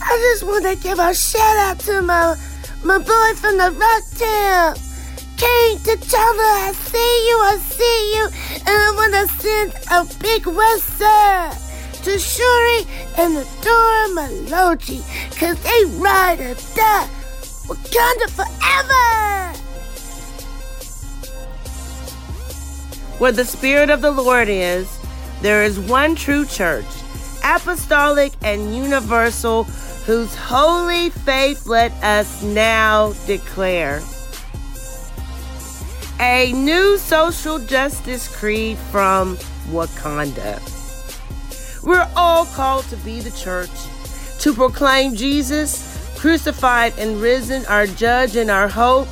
I just want to give a shout out to my my boy from the rock town, King T'Challa. I see you, I see you, and I want to send a big what's to Shuri and the Dora Milaje, cause they ride a die Wakanda forever. Where the spirit of the Lord is, there is one true church, apostolic and universal, whose holy faith let us now declare. A new social justice creed from Wakanda. We're all called to be the church, to proclaim Jesus, crucified and risen, our judge and our hope.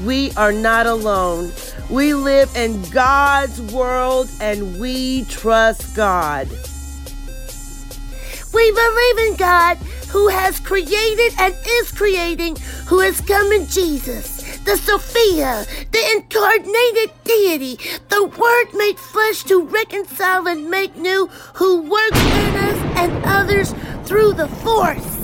We are not alone. We live in God's world and we trust God. We believe in God who has created and is creating, who has come in Jesus, the Sophia, the incarnated deity, the Word made flesh to reconcile and make new, who works in us and others through the force,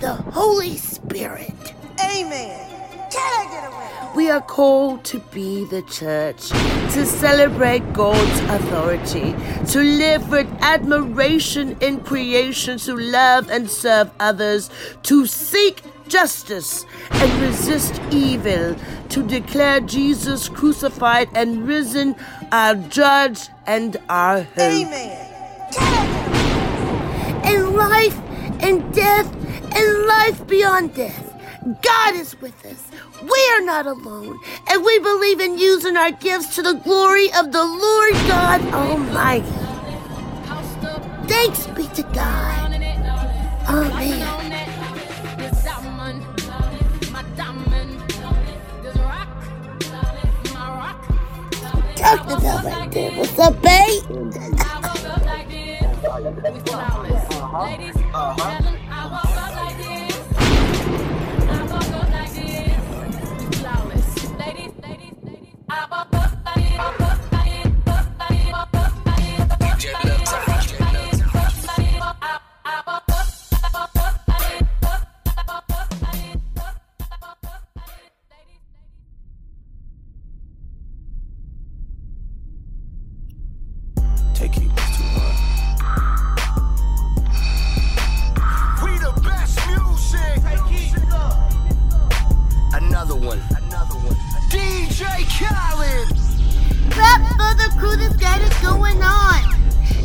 the Holy Spirit. Amen. Can get a? We are called to be the church, to celebrate God's authority, to live with admiration in creation, to love and serve others, to seek justice and resist evil, to declare Jesus crucified and risen, our judge and our hope. Amen. Can I get a witness? In life and death and life beyond death. God is with us. We are not alone. And we believe in using our gifts to the glory of the Lord God Almighty. Thanks be to God. Amen. Talk to them right there. What's up, babe? Uh-huh. Uh-huh. Take one. Another one. DJ Khaled. Clap for the crew that's got it going on.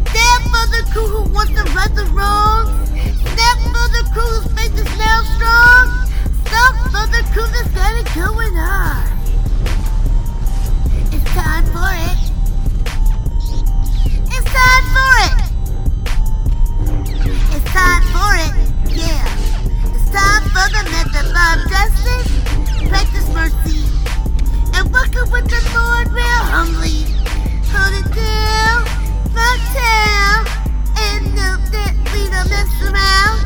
Stand for the crew who wants to right the wrongs. Step for the crew whose faith is now strong. Stop for the crew that's got it going on. It's time for it. It's time for it. It's time for it. Yeah. It's time for the method of justice. Mercy. And welcome with the Lord real humbly. Hold it down, fuck town, and know that we don't mess around.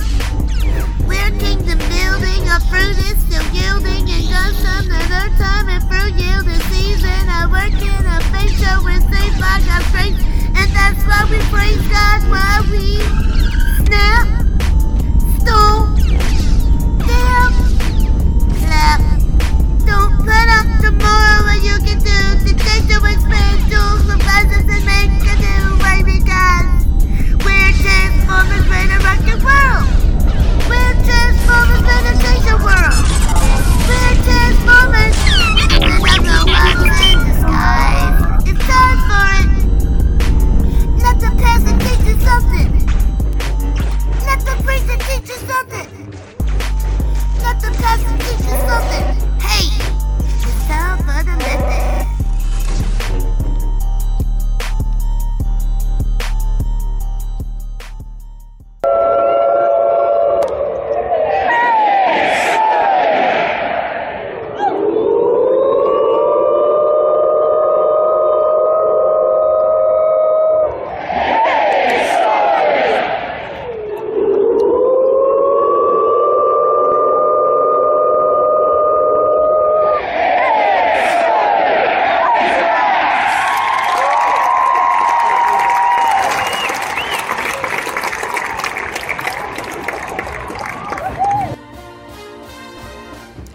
We're kingdom building, our fruit is still yielding, and God's some another time and fruit yielding season. I work in a faith show, we're saved by God's grace, and that's why we praise God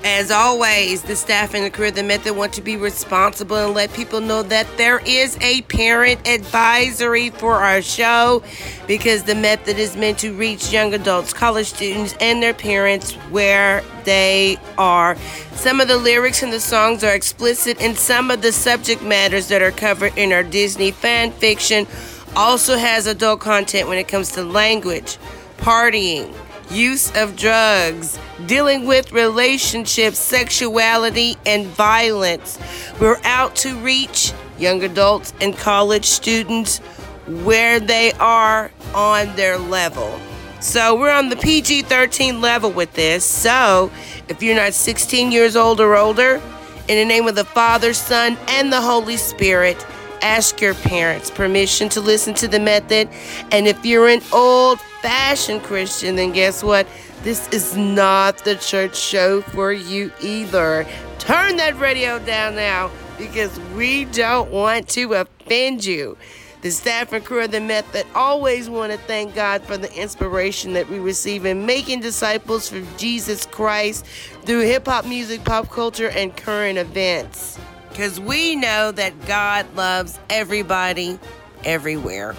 As always, the staff and the crew of the Method want to be responsible and let people know that there is a parent advisory for our show because the Method is meant to reach young adults, college students, and their parents where they are. Some of the lyrics in the songs are explicit, and some of the subject matters that are covered in our Disney fan fiction also has adult content when it comes to language, partying, use of drugs, dealing with relationships, sexuality, and violence. We're out to reach young adults and college students where they are on their level. So we're on the PG 13 level with this. So if you're not 16 years old or older, in the name of the Father, Son, and the Holy Spirit, ask your parents permission to listen to the method. And if you're an old fashioned Christian, then guess what? This is not the church show for you either. Turn that radio down now because we don't want to offend you. The staff and crew of the Method always want to thank God for the inspiration that we receive in making disciples for Jesus Christ through hip hop music, pop culture, and current events. Because we know that God loves everybody, everywhere.